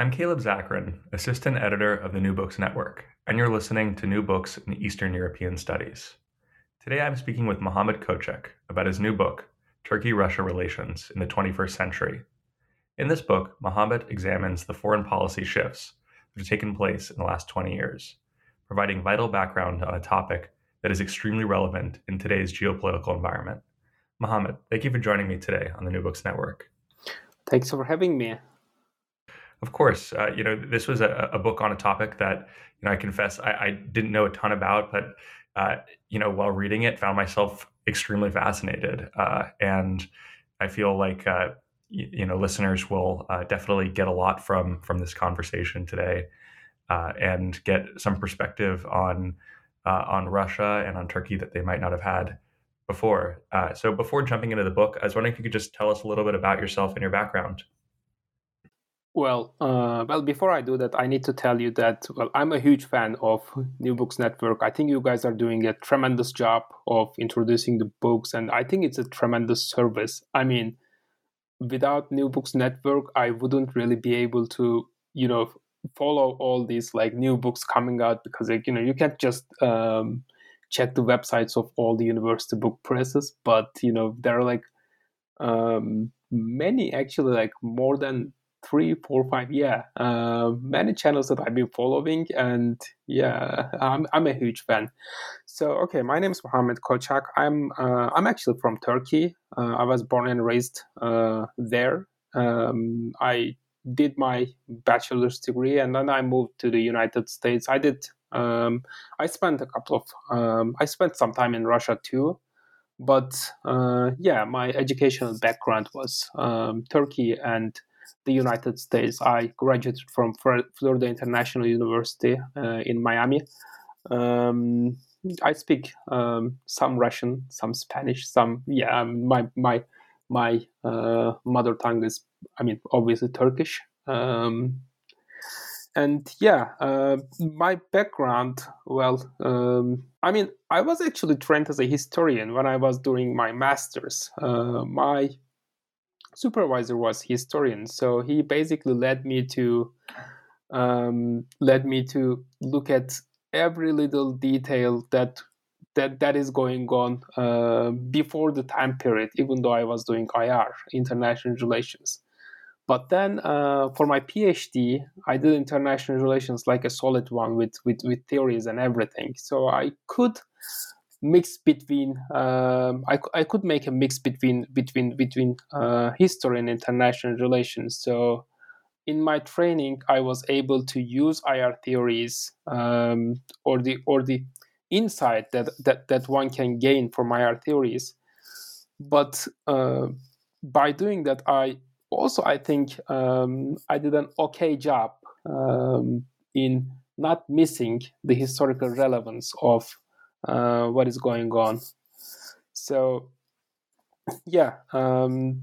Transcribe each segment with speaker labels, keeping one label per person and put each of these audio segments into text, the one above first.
Speaker 1: I'm Caleb Zakarin, Assistant Editor of the New Books Network, and you're listening to New Books in Eastern European Studies. Today I'm speaking with Muhammet Koçak about his new book, Turkey Russia Relations in the 21st Century. In this book, Muhammet examines the foreign policy shifts that have taken place in the last 20 years, providing vital background on a topic that is extremely relevant in today's geopolitical environment. Muhammet, thank you for joining me today on the New Books Network.
Speaker 2: Thanks for having me.
Speaker 1: Of course, uh, you know this was a, a, book on a topic that you know I confess I, I didn't know a ton about, but uh, you know while reading it, found myself extremely fascinated, uh, and I feel like uh, you, know listeners will uh, definitely get a lot from from this conversation today, uh, and get some perspective on on Russia and on Turkey that they might not have had before. so before jumping into the book, I was wondering if you could just tell us a little bit about yourself and your background.
Speaker 2: Well, uh, well, before I do that, I need to tell you that well, I'm a huge fan of New Books Network. I think you guys are doing a tremendous job of introducing the books, and I think it's a tremendous service. I mean, without New Books Network, I wouldn't really be able to, you know, follow all these like new books coming out because like, you know you can't just um, check the websites of all the university book presses, but you know there are like um, many actually like more than three, four, five, yeah, uh, many channels that I've been following, and yeah, I'm I'm a huge fan. So okay, my name is Muhammet Koçak. I'm uh, I'm actually from Turkey. Uh, I was born and raised uh, there. Um, I did my bachelor's degree, and then I moved to the United States. I did. Um, I spent a couple of. Um, I spent some time in Russia too but uh, yeah, my educational background was um, Turkey and the United States. I graduated from Florida International University uh, in Miami. Um, I speak um, some Russian, some Spanish, some yeah. Um, my my my uh, mother tongue is, I mean, obviously Turkish. Um, and yeah, uh, my background. Well, um, I mean, I was actually trained as a historian when I was doing my master's. Uh, my supervisor was historian, so he basically led me to um, led me to look at every little detail that that that is going on uh, before the time period. Even though I was doing IR, international relations, but then uh, for my PhD, I did international relations like a solid one with with with theories and everything. So I could mix between um, I, I could make a mix between between between uh, history and international relations. So in my training i was able to use ir theories um, or the or the insight that, that that one can gain from ir theories. But uh, by doing that i also i think um, i did an okay job um, in not missing the historical relevance of uh, what is going on. So, yeah, um,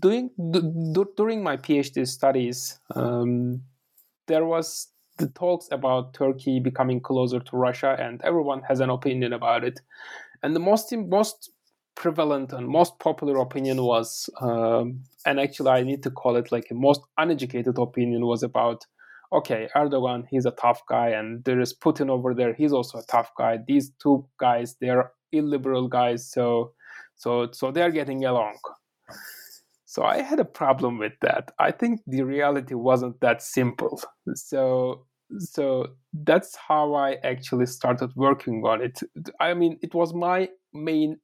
Speaker 2: doing d- during my PhD studies, um, there was the talks about Turkey becoming closer to Russia, and everyone has an opinion about it. And the most most prevalent and most popular opinion was, um, and actually I need to call it like a most uneducated opinion was about okay, Erdogan, he's a tough guy, and there is Putin over there, he's also a tough guy. These two guys, they're illiberal guys, so so so they're getting along. So I had a problem with that. I think the reality wasn't that simple. So so that's how I actually started working on it. I mean, it was my main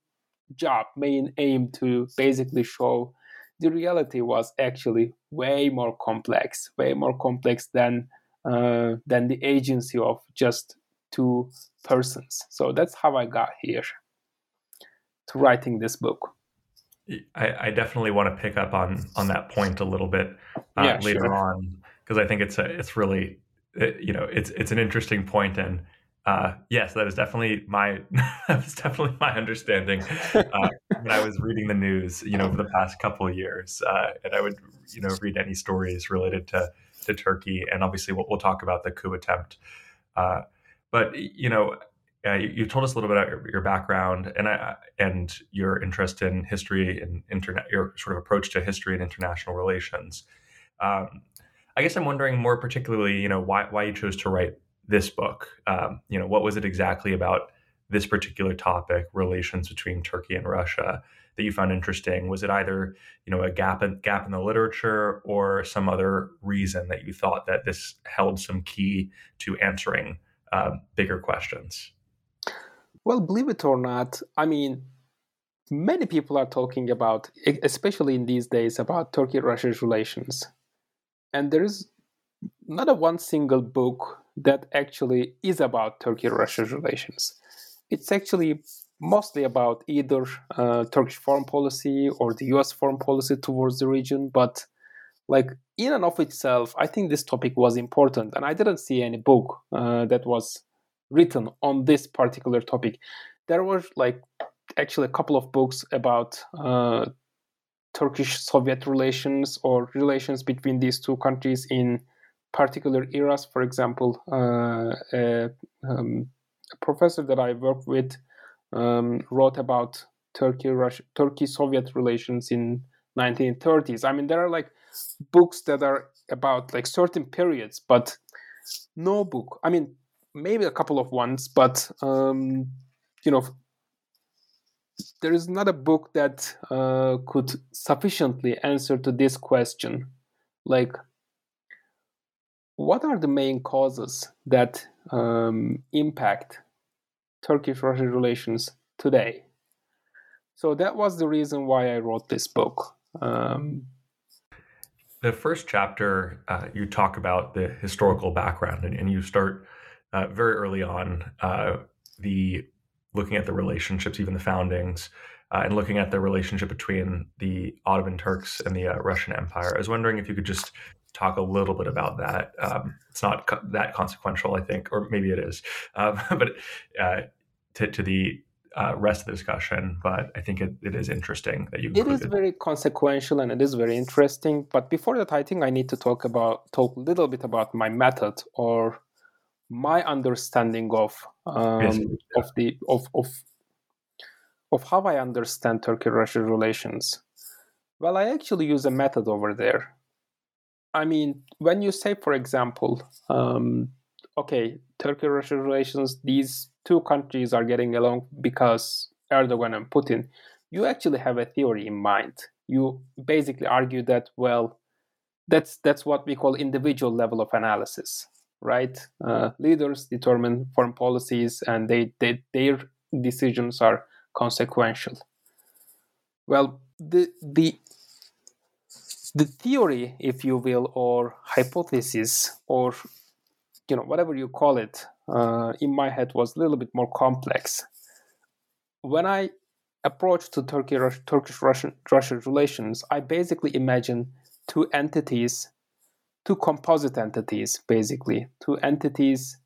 Speaker 2: job, main aim to basically show the reality was actually way more complex, way more complex than uh, than the agency of just two persons. So that's how I got here to writing this book.
Speaker 1: I, I definitely want to pick up on on that point a little bit uh, yeah, later sure. on because I think it's a, it's really it, you know it's it's an interesting point and uh, yes, that is definitely my that is definitely my understanding uh, when I was reading the news, you know, over the past couple of years, uh, and I would you know read any stories related to to Turkey, and obviously we'll, we'll talk about the coup attempt. Uh, but you know, uh, you, you, told us a little bit about your, your, background and I, and your interest in history and internet, your sort of approach to history and international relations. Um, I guess I'm wondering more particularly, you know, why why you chose to write this book. Um, you know, what was it exactly about this particular topic, relations between Turkey and Russia, that you found interesting? Was it either you know a gap in, gap in the literature or some other reason that you thought that this held some key to answering uh, bigger questions?
Speaker 2: Well, believe it or not, I mean, many people are talking about, especially in these days, about Turkey Russia's relations, and there is not a one single book that actually is about Turkey-Russia relations. It's actually mostly about either uh, Turkish foreign policy or the U.S. foreign policy towards the region. But like in and of itself, I think this topic was important, and I didn't see any book uh, that was written on this particular topic. There were like actually a couple of books about uh, Turkish-Soviet relations or relations between these two countries in particular eras. For example, uh, a, um, a, professor that I work with um, wrote about Turkey Russia Turkey Soviet relations in 1930s. I mean, there are like books that are about like certain periods, but no book. I mean, maybe a couple of ones, but um, you know, there is not a book that uh, could sufficiently answer to this question. Like, what are the main causes that um, impact Turkish-Russian relations today? So that was the reason why I wrote this book. Um,
Speaker 1: the first chapter, uh, you talk about the historical background, and, and you start uh, very early on uh, the looking at the relationships, even the foundings, uh, and looking at the relationship between the Ottoman Turks and the uh, Russian Empire. I was wondering if you could just talk a little bit about that. Um, it's not co- that consequential, I think, or maybe it is, um, but uh, to, to, the uh, rest of the discussion. But I think it, it is interesting that you.
Speaker 2: It is very consequential and it is very interesting. But before that, I think I need to talk about talk a little bit about my method or my understanding of um, yes, of the of of of how I understand Turkey-Russia relations. Well, I actually use a method over there I mean, when you say, for example, um, okay, Turkey Russia relations, these two countries are getting along because Erdogan and Putin, you actually have a theory in mind. You basically argue that, well, that's that's what we call individual level of analysis, right? Uh, leaders determine foreign policies, and they, they their decisions are consequential. Well, the the the theory, if you will, or hypothesis, or you know whatever you call it, uh, in my head was a little bit more complex. When I approached to Turkey, Turkish Russian Russian relations, I basically imagine two entities, two composite entities, basically two entities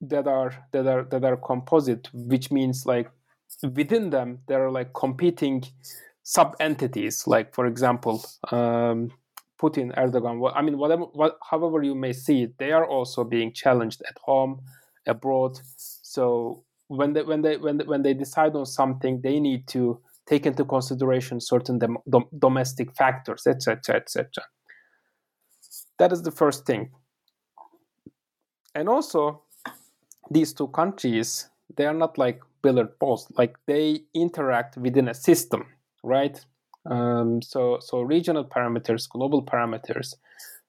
Speaker 2: that are that are that are composite, which means like within them there are like competing sub entities, like for example, um, Putin, Erdogan. I mean, whatever, what, however you may see it, they are also being challenged at home, abroad. So when they when they when they, when they decide on something, they need to take into consideration certain dom- dom- domestic factors, etc., etc. That is the first thing. And also, these two countries, they are not like billiard balls. Like they interact within a system right? Um, so so regional parameters, global parameters.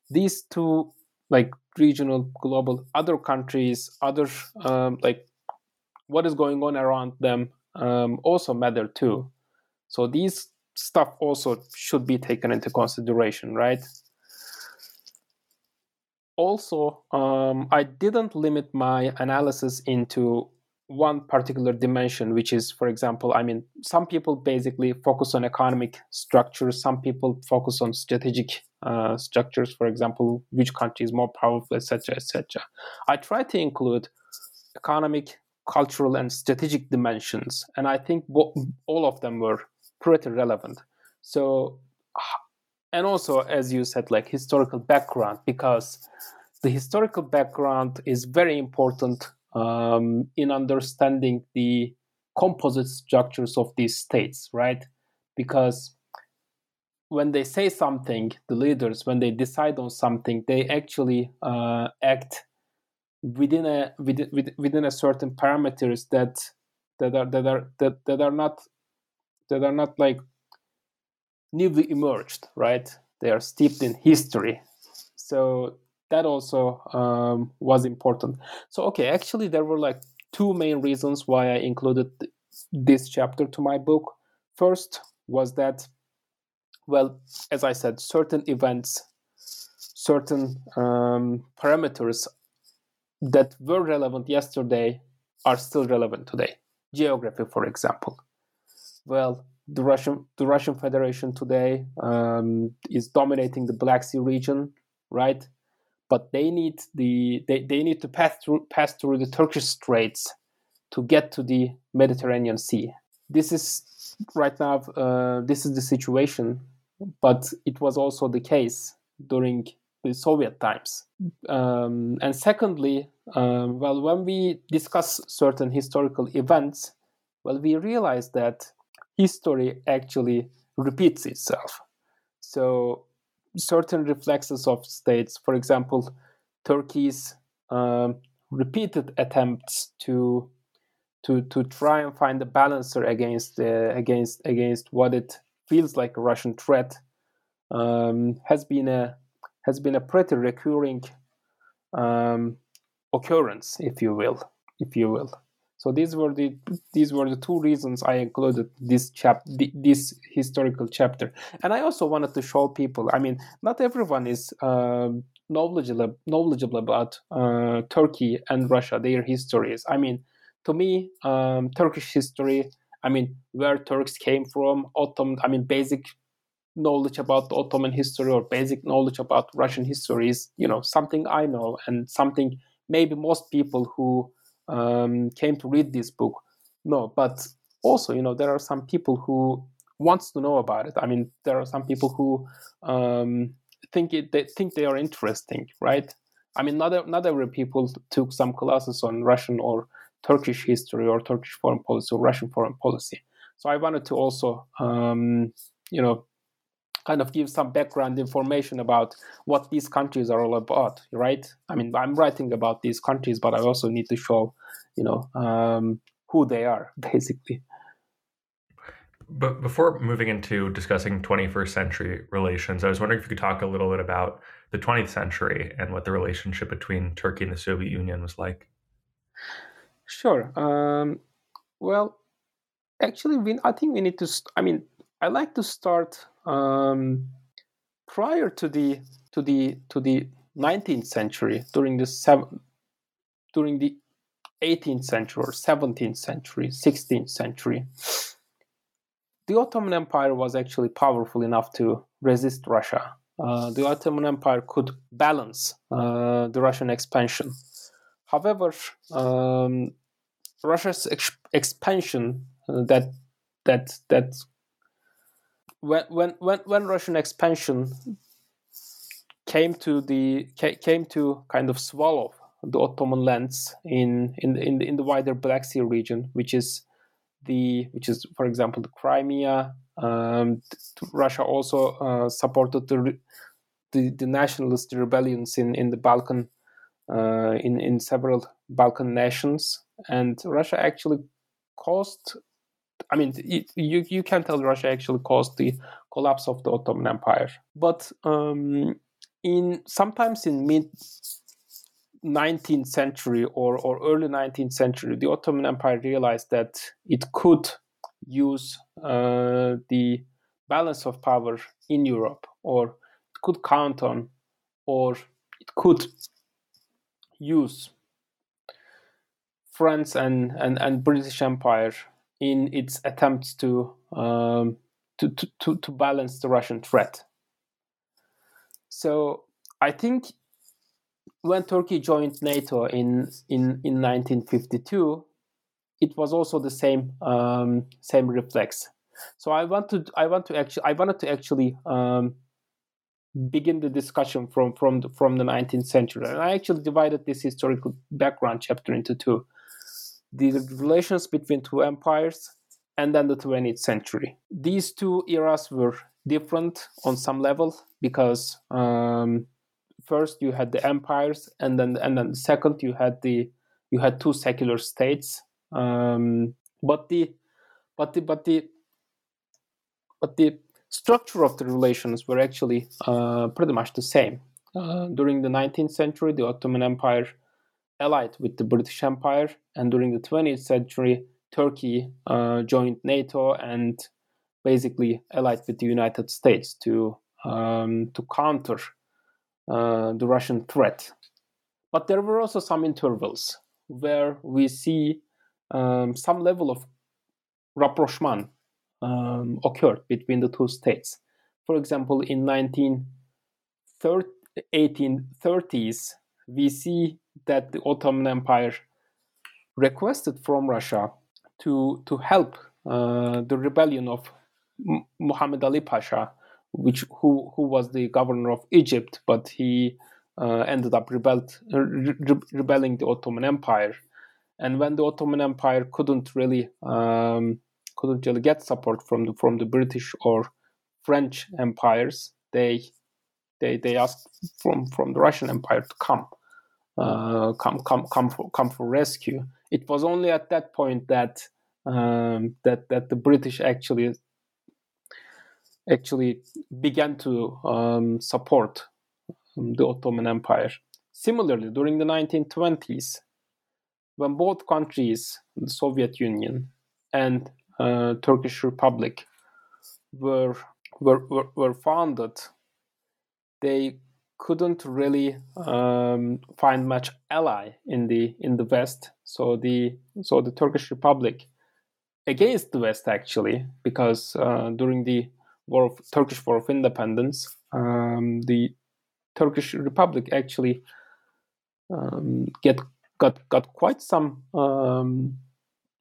Speaker 2: These two like regional, global, other countries, other um, like what is going on around them um, also matter too. So these stuff also should be taken into consideration, right? Also, um, I didn't limit my analysis into one particular dimension, which is, for example, I mean, some people basically focus on economic structures, some people focus on strategic uh, structures, for example, which country is more powerful, etc., etc. I try to include economic, cultural, and strategic dimensions, and I think bo- all of them were pretty relevant. So, and also, as you said, like historical background, because the historical background is very important um, in understanding the composite structures of these states, right? Because when they say something, the leaders, when they decide on something, they actually uh, act within a within, within a certain parameters that that are that are that, that are not that are not like newly emerged, right? They are steeped in history. So that also um, was important. So okay, actually there were like two main reasons why I included this chapter to my book. First was that, well, as I said, certain events, certain um, parameters that were relevant yesterday are still relevant today. Geography, for example. Well, the Russian the Russian Federation today um, is dominating the Black Sea region, right? But they need the they, they need to pass through pass through the Turkish Straits to get to the Mediterranean Sea. This is right now uh, this is the situation, but it was also the case during the Soviet times. Um, and secondly, um, well, when we discuss certain historical events, well, we realize that history actually repeats itself. So certain reflexes of states. For example, Turkey's um, repeated attempts to to to try and find a balancer against uh, against against what it feels like a Russian threat um, has been a has been a pretty recurring um, occurrence, if you will, if you will. So these were the these were the two reasons I included this chap this historical chapter, and I also wanted to show people. I mean, not everyone is uh, knowledgeable knowledgeable about uh, Turkey and Russia, their histories. I mean, to me, um, Turkish history. I mean, where Turks came from, Ottoman. I mean, basic knowledge about Ottoman history or basic knowledge about Russian history is, you know, something I know and something maybe most people who um, came to read this book. No, but also, you know, there are some people who wants to know about it. I mean, there are some people who um, think it, they think they are interesting, right? I mean, not not every people took some classes on Russian or Turkish history or Turkish foreign policy or Russian foreign policy. So I wanted to also, um, you know, kind of give some background information about what these countries are all about, right? I mean, I'm writing about these countries, but I also need to show, you know, um, who they are, basically.
Speaker 1: But before moving into discussing 21st century relations, I was wondering if you could talk a little bit about the 20th century and what the relationship between Turkey and the Soviet Union was like.
Speaker 2: Sure. Um, well, actually, we, I think we need to. St- I mean, I like to start um, prior to the to the to the 19th century during the seven, during the 18th century or 17th century 16th century the ottoman empire was actually powerful enough to resist russia. Uh, the ottoman empire could balance uh, the russian expansion. However um, russia's ex- expansion uh, that that that when when when when Russian expansion came to the came to kind of swallow the Ottoman lands in in in the, in the wider Black Sea region, which is the which is for example the Crimea. Um, Russia also uh, supported the, the, the nationalist rebellions in in the Balkan uh, in in several Balkan nations, and Russia actually caused I mean, it, you you can tell Russia actually caused the collapse of the Ottoman Empire. But um, in sometimes in mid 19th century or, or early 19th century, the Ottoman Empire realized that it could use uh, the balance of power in Europe, or it could count on, or it could use France and, and, and British Empire in its attempts to, um, to, to, to balance the Russian threat. So I think when Turkey joined NATO in, in, in 1952, it was also the same um, same reflex. So I want to I want to actually I wanted to actually um, begin the discussion from from the, from the 19th century, and I actually divided this historical background chapter into two: the relations between two empires, and then the 20th century. These two eras were different on some level because um, first you had the empires, and then and then second you had the you had two secular states um, but the but the but the but the structure of the relations were actually uh, pretty much the same. Uh, during the 19th century, the Ottoman Empire allied with the British Empire, and during the 20th century, Turkey uh, joined NATO and basically allied with the United States to um, to counter uh, the Russian threat. But there were also some intervals where we see um, some level of rapprochement um, occurred between the two states. For example, in 1830s, we see that the Ottoman Empire requested from Russia to, to help uh, the rebellion of M- Muhammad Ali Pasha, which who, who was the governor of Egypt, but he uh, ended up rebelled, re- rebelling the Ottoman Empire. And when the Ottoman Empire couldn't really um, couldn't really get support from the from the British or French empires, they they they asked from from the Russian Empire to come uh, come come come for, come for rescue. It was only at that point that um, that that the British actually actually began to um, support the Ottoman Empire. Similarly, during the 1920s, when both countries, the Soviet Union and uh, Turkish Republic, were, were, were founded, they couldn't really um, find much ally in the in the West. So the so the Turkish Republic against the West actually, because uh, during the War of Turkish War of Independence, um, the Turkish Republic actually um, get got got quite some um,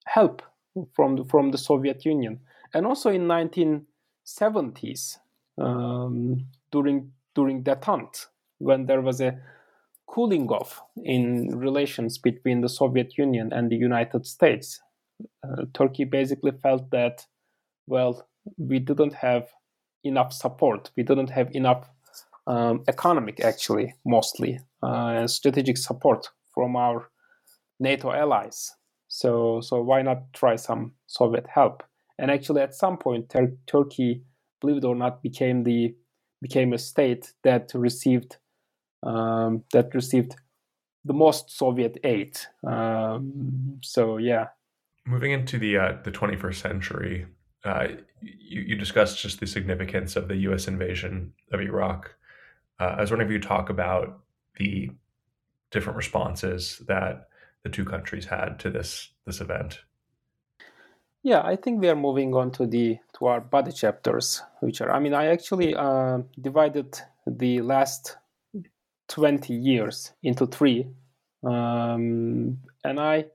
Speaker 2: help from the, from the Soviet Union, and also in 1970s um, during during detente when there was a cooling off in relations between the Soviet Union and the United States. Uh, Turkey basically felt that, well, we didn't have enough support. We didn't have enough um, economic, actually, mostly uh, strategic support from our NATO allies. So so why not try some Soviet help? And actually, at some point, Tur- Turkey, believe it or not, became the became a state that received um, that received the most Soviet aid. Um, so yeah.
Speaker 1: Moving into the uh, the 21st century, uh, you, you discussed just the significance of the U.S. invasion of Iraq. Uh, I was wondering if you talk about the different responses that the two countries had to this this event.
Speaker 2: Yeah, I think we are moving on to the to our body chapters, which are. I mean, I actually uh, divided the last twenty years into three, um, and I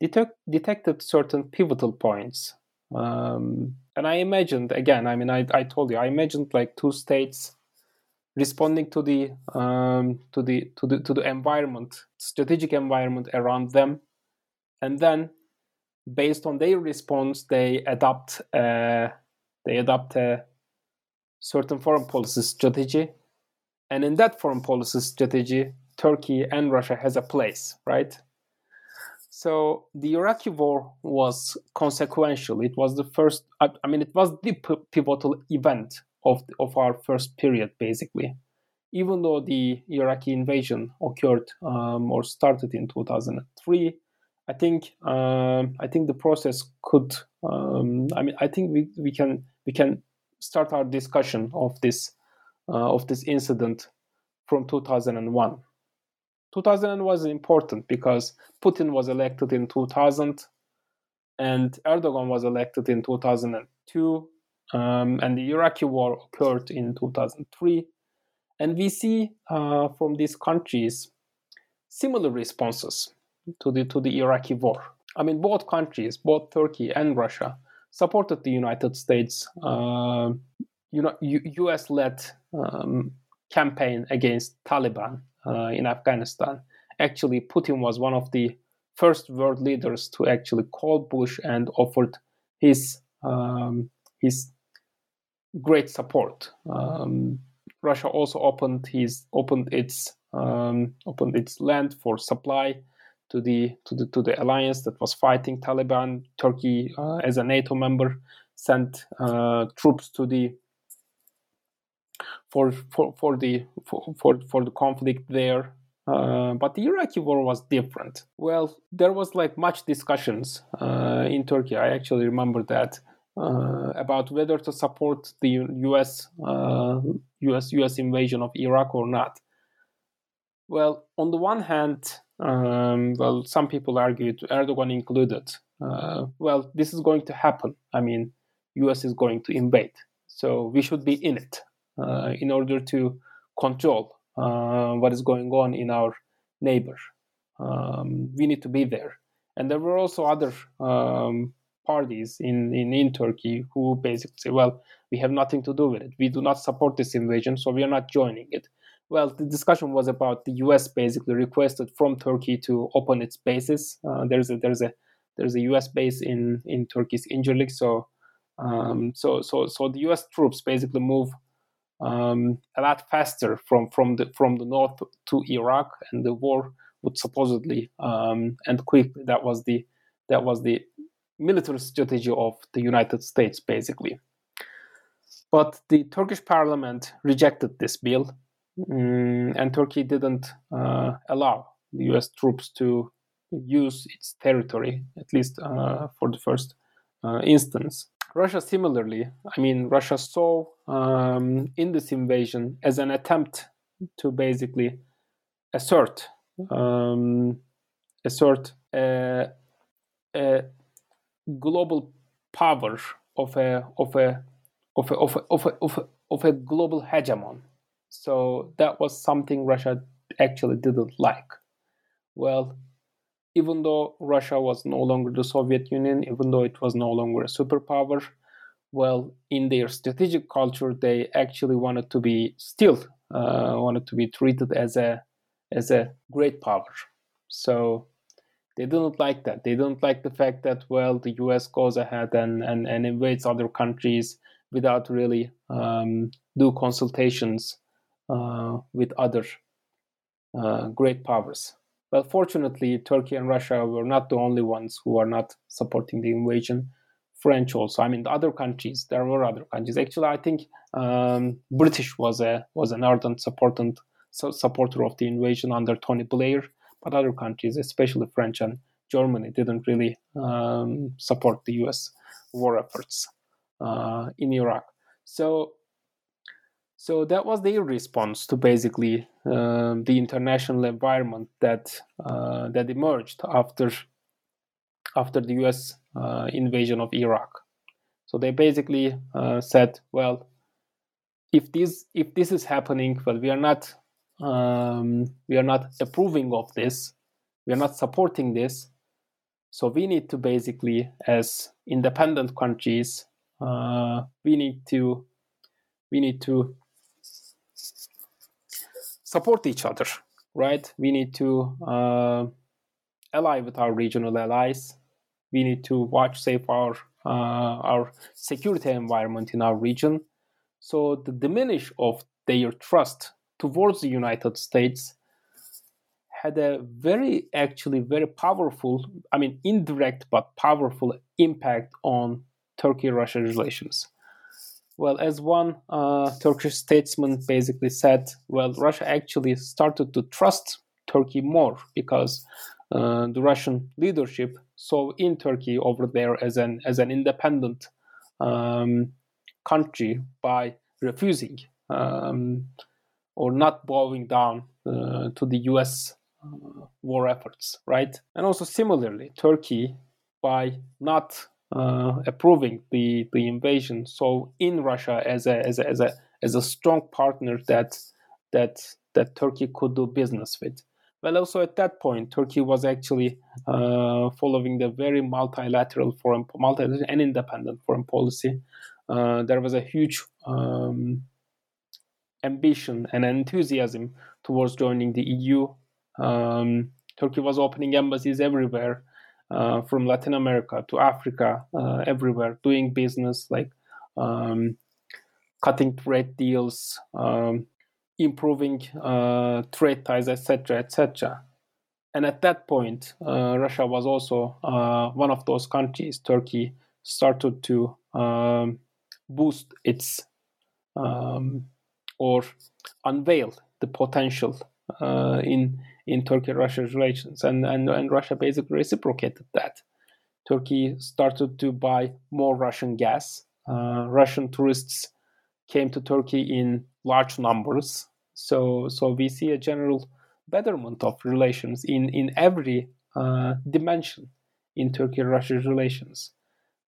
Speaker 2: detect, detected certain pivotal points. Um, and I imagined again. I mean, I, I told you I imagined like two states responding to the um, to the to the to the environment, strategic environment around them, and then based on their response, they adopt uh, they adopt a certain foreign policy strategy, and in that foreign policy strategy, Turkey and Russia has a place, right? So the Iraqi war was consequential. It was the first. I, mean, it was the p- pivotal event of of our first period, basically. Even though the Iraqi invasion occurred um, or started in 2003, I think um, I think the process could. Um, I mean, I think we, we can we can start our discussion of this uh, of this incident from 2001. 2000 was important because Putin was elected in 2000 and Erdogan was elected in 2002 um, and the Iraqi war occurred in 2003 and we see uh, from these countries similar responses to the to the Iraqi war. I mean, both countries, both Turkey and Russia, supported the United States, uh, you know, U.S.-led um, campaign against Taliban uh, in Afghanistan. Actually, Putin was one of the first world leaders to actually call Bush and offered his um, his great support. Um, Russia also opened his opened its um, opened its land for supply to the to the to the alliance that was fighting Taliban. Turkey, uh, as a NATO member, sent uh, troops to the for for for the for for, for the conflict there. Uh, but the Iraqi war was different. Well, there was like much discussions uh, in Turkey. I actually remember that uh, about whether to support the U.S. U.S. U.S. invasion of Iraq or not. Well, on the one hand, um, well, some people argued, Erdogan included, uh, well, this is going to happen. I mean, U.S. is going to invade, so we should be in it uh, in order to control uh, what is going on in our neighbor. Um, we need to be there, and there were also other um, parties in, in in Turkey who basically say, well, we have nothing to do with it. We do not support this invasion, so we are not joining it well, the discussion was about the U.S. basically requested from Turkey to open its bases. Uh, there's a there's a there's a U.S. base in in Turkey's Incirlik, so um, so so so the U.S. troops basically move um, a lot faster from from the from the north to Iraq, and the war would supposedly um, end quickly. That was the that was the military strategy of the United States, basically. But the Turkish parliament rejected this bill Mm, and Turkey didn't uh, allow the U.S. troops to use its territory, at least uh, for the first uh, instance. Russia, similarly, I mean, Russia saw um, in this invasion as an attempt to basically assert um, assert a, a, global power of a of a of a of a, of a, of a, of a global hegemon so that was something Russia actually didn't like. Well, even though Russia was no longer the Soviet Union, even though it was no longer a superpower, well, in their strategic culture, they actually wanted to be still uh, wanted to be treated as a as a great power. So they didn't like that. They didn't like the fact that well, the U.S. goes ahead and and, and invades other countries without really um, do consultations with other uh, great powers. Well, fortunately, Turkey and Russia were not the only ones who are not supporting the invasion. French also. I mean, the other countries. There were other countries. Actually, I think um, British was a was an ardent supporter so supporter of the invasion under Tony Blair, but other countries, especially French and Germany, didn't really um, support the U.S. war efforts uh, in Iraq. So so that was their response to basically uh, the international environment that uh, that emerged after after the U.S. Uh, invasion of Iraq. So they basically uh, said, well, if this if this is happening, well, we are not um, we are not approving of this, we are not supporting this. So we need to basically, as independent countries, uh, we need to we need to support each other, right? We need to uh, ally with our regional allies. We need to watch safe our uh, our security environment in our region. So the diminish of their trust towards the United States had a very, actually, very powerful, I mean, indirect but powerful impact on Turkey Russia relations. Well, as one uh, Turkish statesman basically said, well, Russia actually started to trust Turkey more because uh, the Russian leadership saw in Turkey over there as an as an independent um, country by refusing um, or not bowing down uh, to the U.S. Uh, war efforts, right? And also similarly, Turkey by not approving the, the invasion. So in Russia as a, as a as a as a strong partner that that that Turkey could do business with. Well, also at that point, Turkey was actually uh, following the very multilateral foreign, multilateral and independent foreign policy. Uh, there was a huge um, ambition and enthusiasm towards joining the EU. Um, Turkey was opening embassies everywhere uh, from Latin America to Africa, uh, everywhere, doing business like um, cutting trade deals, um, improving uh, trade ties, etc., etc. And at that point, uh, Russia was also one of those countries. Turkey started to um, boost its um, or unveil the potential uh, in in Turkey-Russia relations, and, and and Russia basically reciprocated that. Turkey started to buy more Russian gas. Uh, Russian tourists came to Turkey in large numbers, so so we see a general betterment of relations in in every uh, dimension in Turkey-Russia relations.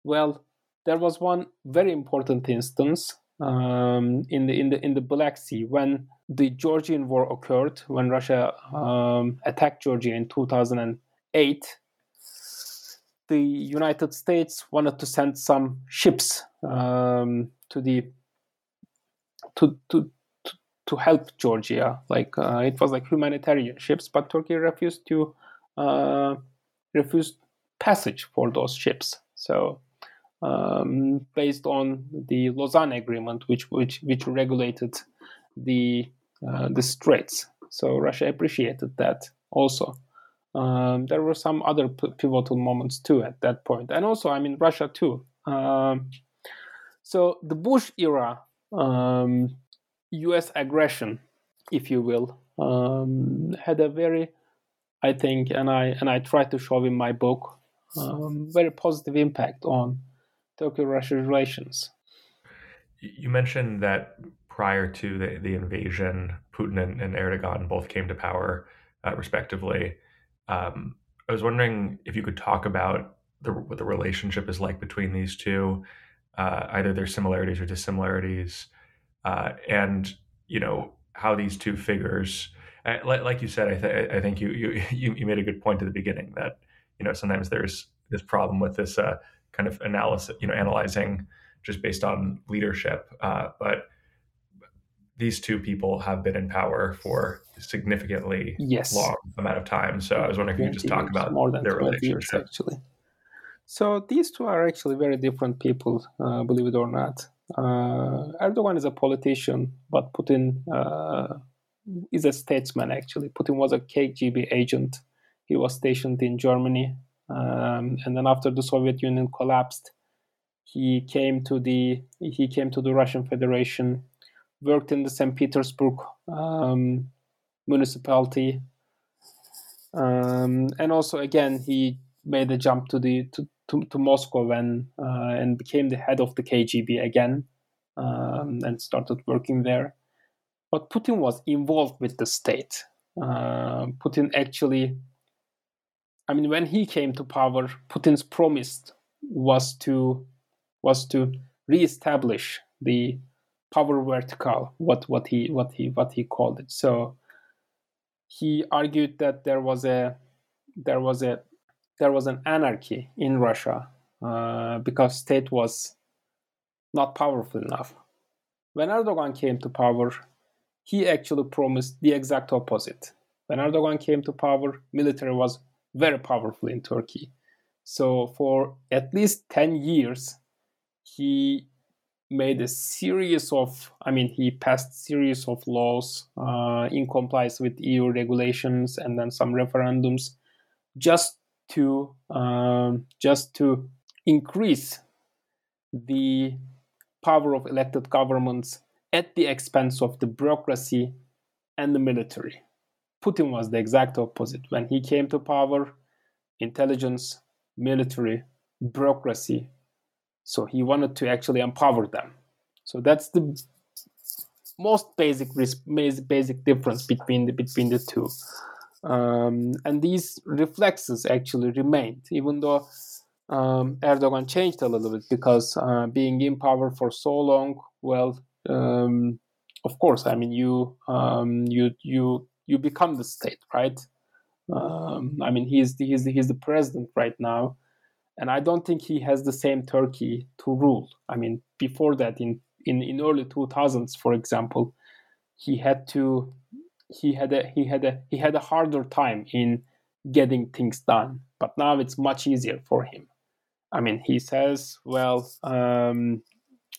Speaker 2: Well, there was one very important instance um, in the in the in the Black Sea when the Georgian war occurred when Russia um, attacked Georgia in 2008, the United States wanted to send some ships um, to the to, to to help Georgia. Like uh, it was like humanitarian ships, but Turkey refused to uh, refused passage for those ships. So um, based on the Lausanne Agreement, which which which regulated the uh, the straits. So Russia appreciated that also. Um, there were some other p- pivotal moments too at that point, and also I mean Russia too. Um, so the Bush era um, U.S. aggression, if you will, um, had a very, I think, and I and I try to show in my book, um, very positive impact on Turkey-Russia relations.
Speaker 1: You mentioned that prior to the, the invasion, Putin and, and Erdogan both came to power, uh, respectively. Um, I was wondering if you could talk about the, what the relationship is like between these two, uh, either their similarities or dissimilarities, uh, and you know how these two figures, uh, like, like, you said, I, th- I think you, you you made a good point at the beginning that you know sometimes there's this problem with this uh, kind of analysis, you know, analyzing just based on leadership, uh, but these two people have been in power for significantly
Speaker 2: yes.
Speaker 1: long amount of time. So I was wondering if you could just talk about
Speaker 2: more than
Speaker 1: their relationship.
Speaker 2: Years, actually. So these two are actually very different people, uh, believe it or not. Uh, Erdogan is a politician, but Putin uh, is a statesman. Actually, Putin was a KGB agent. He was stationed in Germany, um, and then after the Soviet Union collapsed, he came to the he came to the Russian Federation worked in the St. Petersburg um, municipality, um, and also again he made a jump to the to, to, to Moscow and uh, and became the head of the KGB again, um, and started working there. But Putin was involved with the state. Uh, Putin actually, I mean, when he came to power, Putin's promise was to was to reestablish the power vertical, what what he what he what he called it. So he argued that there was a there was a there was an anarchy in Russia uh, because state was not powerful enough. When Erdogan came to power, he actually promised the exact opposite. When Erdogan came to power, military was very powerful in Turkey. So for at least 10 years, he made a series of i mean he passed series of laws uh, in compliance with eu regulations and then some referendums just to um, just to increase the power of elected governments at the expense of the bureaucracy and the military putin was the exact opposite when he came to power intelligence military bureaucracy so he wanted to actually empower them. So that's the most basic basic difference between the between the two. Um, and these reflexes actually remained, even though um, Erdogan changed a little bit because uh, being in power for so long, well, um, of course, I mean you um, you you you become the state, right? Um, I mean he's the, he's the, he's the president right now, and I don't think he has the same Turkey to rule. I mean, before that, in in, in early 2000s, for example, he had to he had a he had a he had a harder time in getting things done. But now it's much easier for him. I mean, he says, well, um,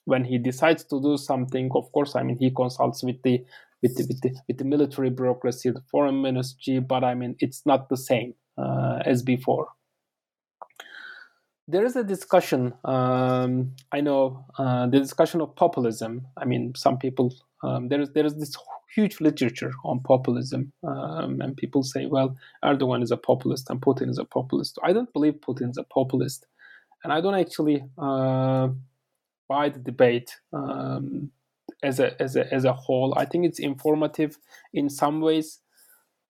Speaker 2: when he decides to do something, of course, I mean, he consults with the with the, with the, with the military bureaucracy, the foreign ministry, but I mean, it's not the same uh, as before there is a discussion. Um, I know uh, the discussion of populism. I mean, some people um, there is there is this huge literature on populism, um, and people say, well, Erdogan is a populist and Putin is a populist. I don't believe Putin is a populist, and I don't actually uh, buy the debate um, as a as a as a whole. I think it's informative in some ways,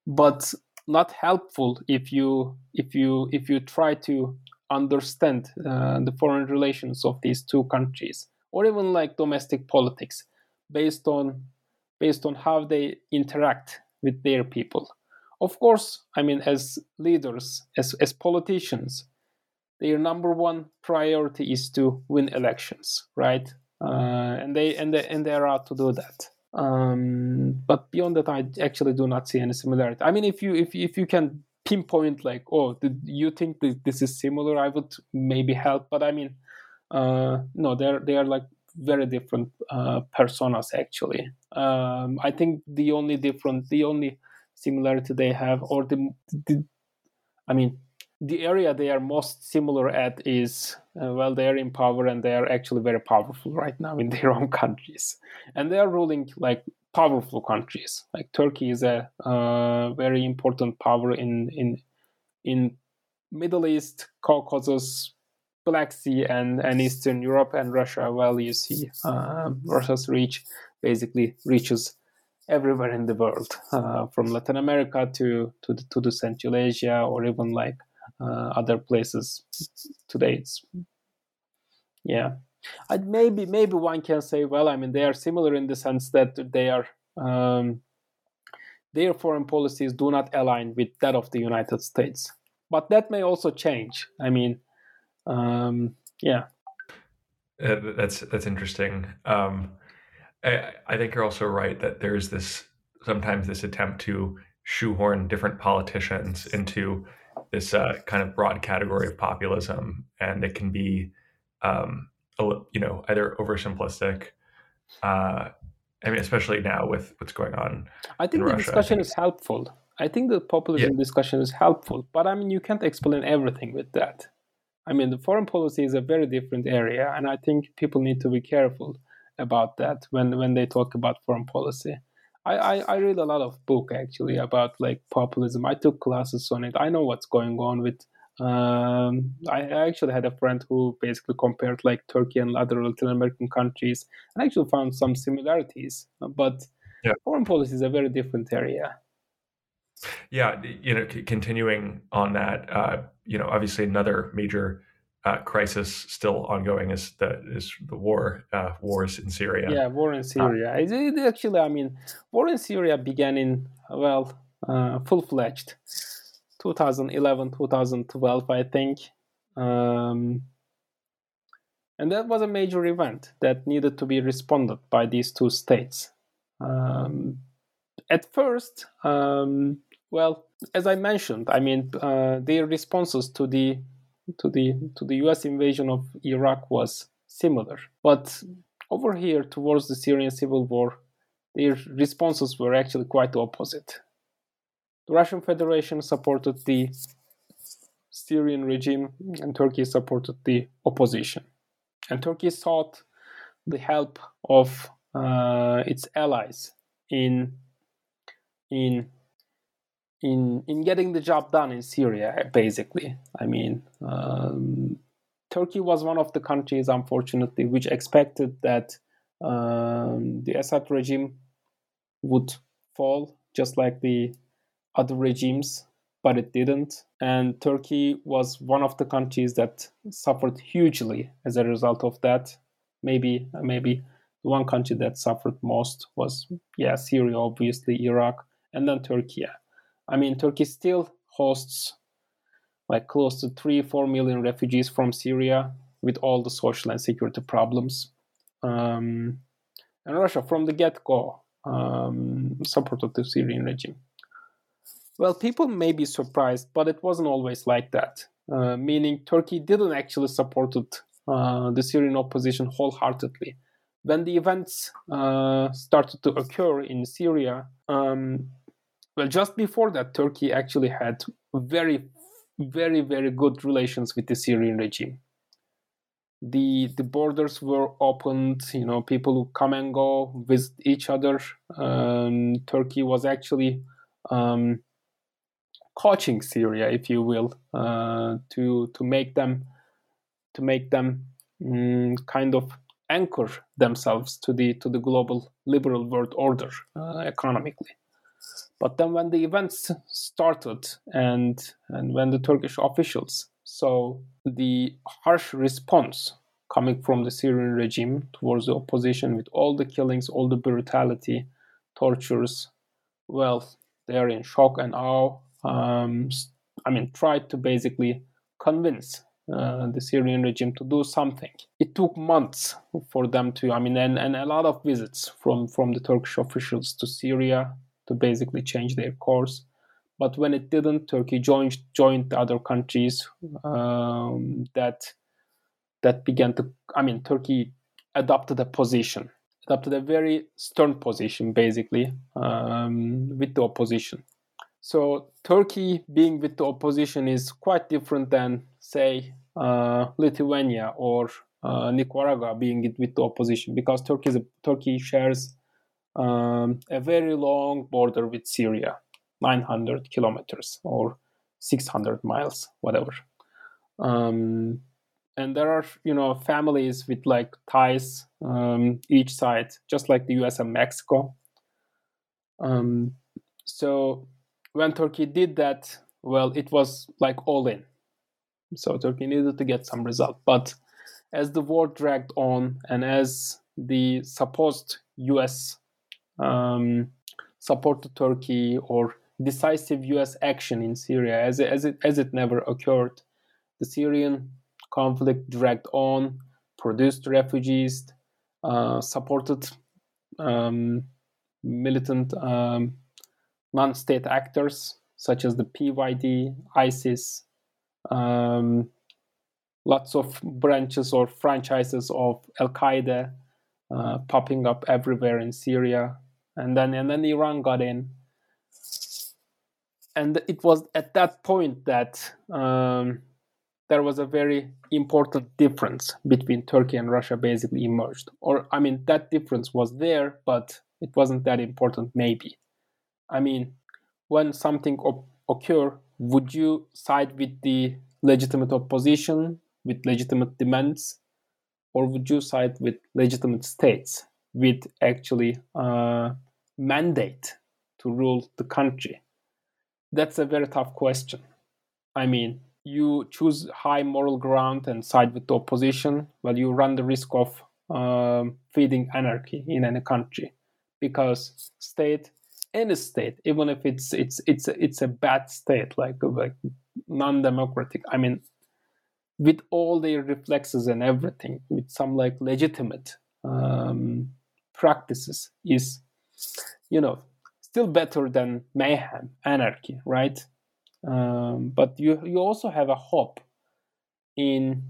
Speaker 2: but not helpful if you if you if you try to understand uh, the foreign relations of these two countries or even like domestic politics based on based on how they interact with their people of course i mean as leaders as, as politicians their number one priority is to win elections right and they and they and they are out to do that. Um, but beyond that i actually do not see any similarity. I mean if you if, if you can pinpoint like oh you think that this is similar i would maybe help. But i mean uh, no they're they are like very different uh, personas actually. Um, i think the only different the only similarity they have or the, the i mean the area they are most similar at is uh, well they are in power and they are actually very powerful right now in their own countries and they are ruling like powerful countries. Like Turkey is a uh, very important power in in in Middle East, Caucasus, Black Sea, and, and Eastern Europe, and Russia. Well, you see, uh, Russia's reach basically reaches everywhere in the world, uh, from Latin America to to the, to the Central Asia, or even like other places. Today, it's yeah. I, maybe maybe one can say, well, I mean, they are similar in the sense that they are um, their foreign policies do not align with that of the United States. But that may also change. I mean, um, yeah.
Speaker 1: Uh, that's that's interesting. Um, I, I think you're also right that there's this sometimes this attempt to shoehorn different politicians into this uh, kind of broad category of populism, and it can be um, you know either oversimplistic uh, i mean especially now with what's going on
Speaker 2: i think the
Speaker 1: Russia,
Speaker 2: discussion think is helpful. I think the populism yeah. discussion is helpful but i mean you can't explain everything with that. I mean the foreign policy is a very different area and i think people need to be careful about that when when they talk about foreign policy I, I, I read a lot of book actually about like populism. I took classes on it. I know what's going on with um, I actually had a friend who basically compared like Turkey and other Latin American countries and actually found some similarities. But yeah. foreign policy is a very different area.
Speaker 1: Yeah, you know, c- continuing on that, uh, you know, obviously another major uh, crisis still ongoing is the is the war, uh, wars in Syria.
Speaker 2: Yeah, war in Syria. It, it actually, I mean, war in Syria began in well, uh, full fledged 2011 2012 i think um, and that was a major event that needed to be responded by these two states um, at first um, well as i mentioned i mean uh, their responses to the to the to the us invasion of iraq was similar but over here towards the Syrian civil war, their responses were actually quite the opposite. The Russian Federation supported the Syrian regime, and Turkey supported the opposition. And Turkey sought the help of uh, its allies in in in in getting the job done in Syria. Basically, I mean, um, Turkey was one of the countries, unfortunately, which expected that um, the Assad regime would fall, just like the other regimes, but it didn't. And Turkey was one of the countries that suffered hugely as a result of that. Maybe, maybe the one country that suffered most was, yeah, Syria, obviously, Iraq, and then Turkey. I mean, Turkey still hosts like close to three, four million refugees from Syria with all the social and security problems. Um, and Russia, from the get go, um, supported the Syrian regime. Well, people may be surprised, but it wasn't always like that. Uh, meaning, Turkey didn't actually support uh, the Syrian opposition wholeheartedly. When the events uh, started to occur in Syria, um, well, just before that, Turkey actually had very, very, very good relations with the Syrian regime. The the borders were opened. You know, people who come and go, visit each other. Um, Turkey was actually um, coaching Syria, if you will, uh, to to make them to make them um, kind of anchor themselves to the to the global liberal world order uh, economically. But then when the events started and and when the Turkish officials saw the harsh response coming from the Syrian regime towards the opposition with all the killings, all the brutality, tortures, well, they are in shock and awe. Um, I mean, tried to basically convince uh, the Syrian regime to do something. It took months for them to, I mean, and, and a lot of visits from, from the Turkish officials to Syria, to basically change their course. But when it didn't, Turkey joined joined the other countries um, that that began to. I mean, Turkey adopted a position, adopted a very stern position, basically um, with the opposition. So Turkey being with the opposition is quite different than, say, uh, Lithuania or uh, Nicaragua being with the opposition because Turkey, a, Turkey shares um, a very long border with Syria, 900 kilometers or 600 miles, whatever. Um, and there are, you know, families with like ties um, each side, just like the U.S. and Mexico. Um, so when Turkey did that, well, it was like all in. So Turkey needed to get some result. But as the war dragged on and as the supposed US um, support to Turkey or decisive U.S. action in Syria, as it, as it as it never occurred. The Syrian conflict dragged on, produced refugees, uh, supported um, militant um, non-state actors such as the PYD, ISIS, um, lots of branches or franchises of Al Qaeda uh, popping up everywhere in Syria, and then and then Iran got in, and it was at that point that um, there was a very important difference between Turkey and Russia basically emerged. Or I mean, that difference was there, but it wasn't that important. Maybe, I mean, when something op- occur, would you side with the legitimate opposition with legitimate demands, or would you side with legitimate states with actually uh, mandate to rule the country? That's a very tough question. I mean, you choose high moral ground and side with the opposition, well, you run the risk of um, feeding anarchy in any country, because state, any state, even if it's it's it's it's a bad state, like like non-democratic. I mean, with all their reflexes and everything, with some like legitimate um, practices, is you know, still better than mayhem, anarchy, right? Um, but you you also have a hope in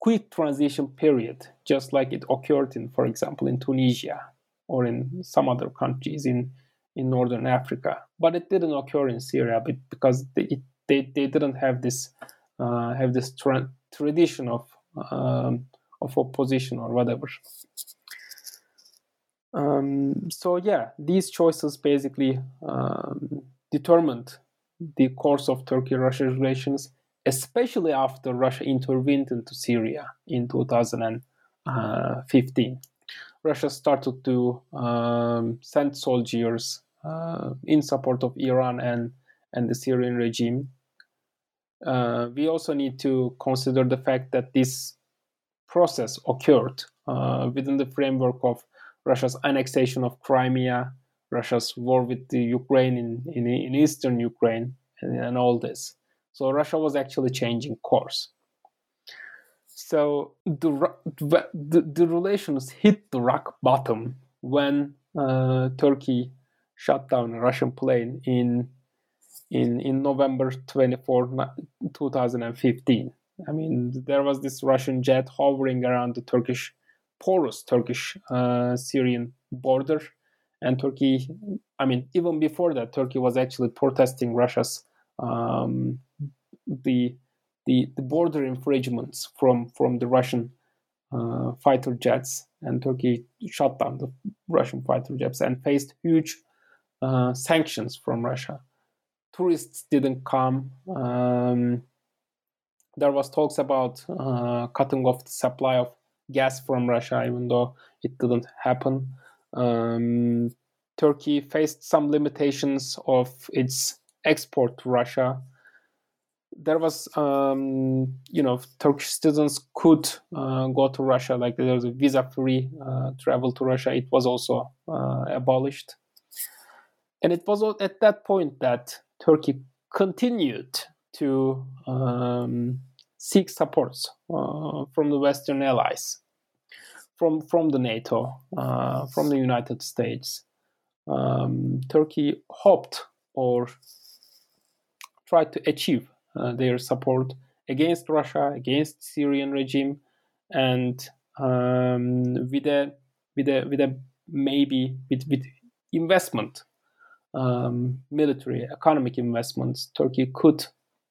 Speaker 2: quick transition period, just like it occurred in, for example, in Tunisia or in some other countries in, in northern Africa. But it didn't occur in Syria because they, it, they, they didn't have this uh, have this tra- tradition of um, of opposition or whatever. Um, so yeah, these choices basically um, determined the course of Turkey-Russia relations, especially after Russia intervened into Syria in 2015. Russia started to um, send soldiers uh, in support of Iran and, and the Syrian regime. Uh, we also need to consider the fact that this process occurred uh, within the framework of Russia's annexation of Crimea, Russia's war with the Ukraine in, in, in eastern Ukraine, and, and, all this. So Russia was actually changing course. So the, the, the relations hit the rock bottom when uh, Turkey shut down a Russian plane in in in November 24, 2015. I mean, there was this Russian jet hovering around the Turkish porous Turkish uh, Syrian border, and Turkey. I mean, even before that, Turkey was actually protesting Russia's um, the, the the border infringements from from the Russian uh, fighter jets, and Turkey shut down the Russian fighter jets and faced huge uh, sanctions from Russia. Tourists didn't come. Um, there was talks about uh, cutting off the supply of gas from Russia, even though it didn't happen. Um, Turkey faced some limitations of its export to Russia. There was, um, you know, Turkish citizens could uh, go to Russia, like there was a visa-free uh, travel to Russia. It was also uh, abolished, and it was at that point that Turkey continued to um, seek supports uh, from the Western allies, from from the NATO, uh, from the United States. Um, Turkey hoped or tried to achieve uh, their support against Russia, against Syrian regime, and um, with a with a with a maybe with, with investment, um, military, economic investments, Turkey could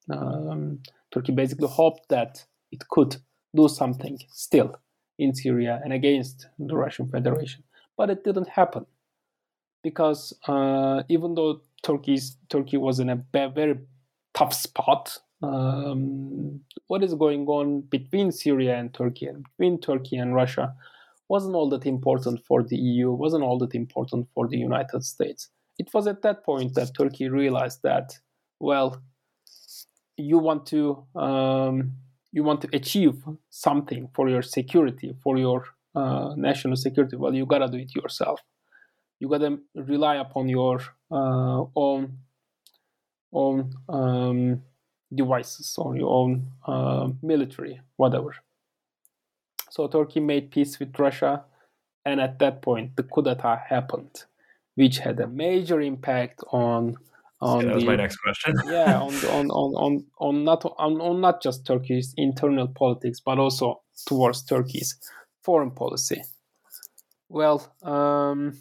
Speaker 2: um, Turkey basically hoped that it could do something still in Syria and against the Russian Federation. But it didn't happen because uh, even though Turkey's, Turkey was in a very tough spot, um, what is going on between Syria and Turkey and between Turkey and Russia wasn't all that important for the EU, wasn't all that important for the United States. It was at that point that Turkey realized that, well, you want to um, you want to achieve something for your security, for your uh, national security. Well, you gotta do it yourself. You gotta rely upon your uh, own own um, devices or your own uh, military, whatever. So Turkey made peace with Russia, and at that point, the coup d'état happened, which had a major impact on
Speaker 1: on yeah, that was the, my next question.
Speaker 2: yeah, on, on, on, on, on not on, on not just Turkey's internal politics, but also towards Turkey's foreign policy. Well, um,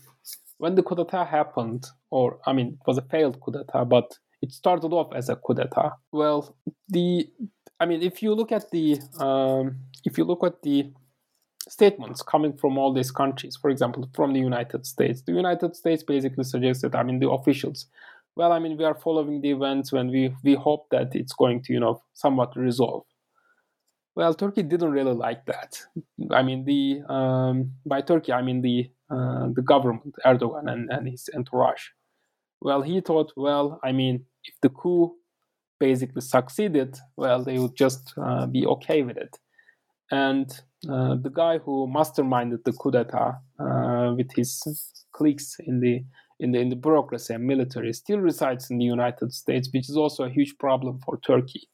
Speaker 2: when the coup d'état happened, or I mean, it was a failed coup d'état, but it started off as a coup d'état. Well, the I mean, if you look at the um, if you look at the statements coming from all these countries, for example, from the United States, the United States basically suggested, I mean, the officials well, I mean, we are following the events when we we hope that it's going to, you know, somewhat resolve. Well, Turkey didn't really like that. I mean, the um, by Turkey, I mean the uh, the government, Erdogan and, and his entourage. Well, he thought, well, I mean, if the coup basically succeeded, well, they would just uh, be okay with it. And uh, the guy who masterminded the coup d'état uh, with his cliques in the in the in the bureaucracy and military still resides in the United States, which is also a huge problem for Turkey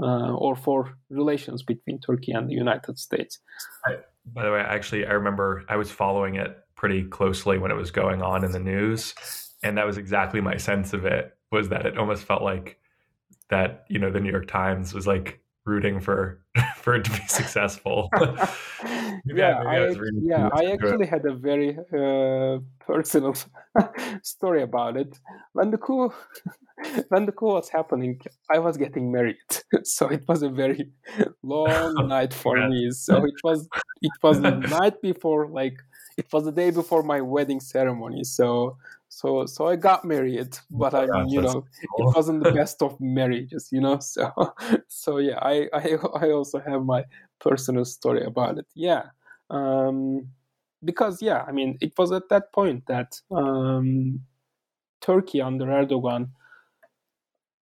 Speaker 2: uh, or for relations between Turkey and the United States.
Speaker 1: I, by the way, actually, I remember I was following it pretty closely when it was going on in the news, and that was exactly my sense of it. Was that it almost felt like that you know the New York Times was like rooting for for it to be successful.
Speaker 2: yeah, I, I yeah, I actually had a very uh, personal story about it. When the coup when the coup was happening, I was getting married, so it was a very long night for yeah. me. So it was it was the night before, like it was the day before my wedding ceremony. So so so I got married, but I mean, you know, cool. it wasn't the best of marriages, you know. So so yeah, I I I also have my personal story about it. Yeah. Um because yeah, I mean, it was at that point that um Turkey under Erdogan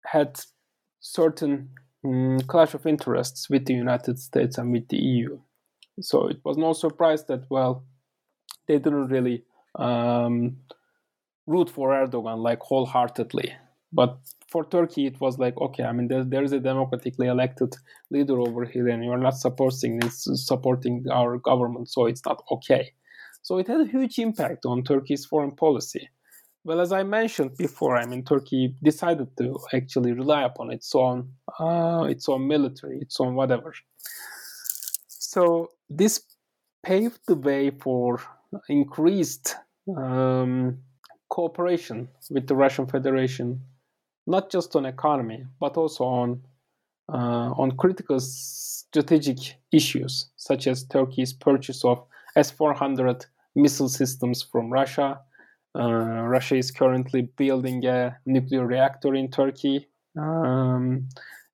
Speaker 2: had certain um, clash of interests with the United States and with the EU. So it was no surprise that well, they didn't really um, root for Erdogan like wholeheartedly. But for Turkey, it was like, okay, I mean, there, there is a democratically elected leader over here, and you're not supporting supporting our government, so it's not okay. So it had a huge impact on Turkey's foreign policy. Well, as I mentioned before, I mean, Turkey decided to actually rely upon its own, uh, its own military, its own whatever. So this paved the way for increased um, cooperation with the Russian Federation, not just on economy, but also on uh, on critical strategic issues, such as Turkey's purchase of S-400 missile systems from Russia. Uh, Russia is currently building a nuclear reactor in Turkey. Um,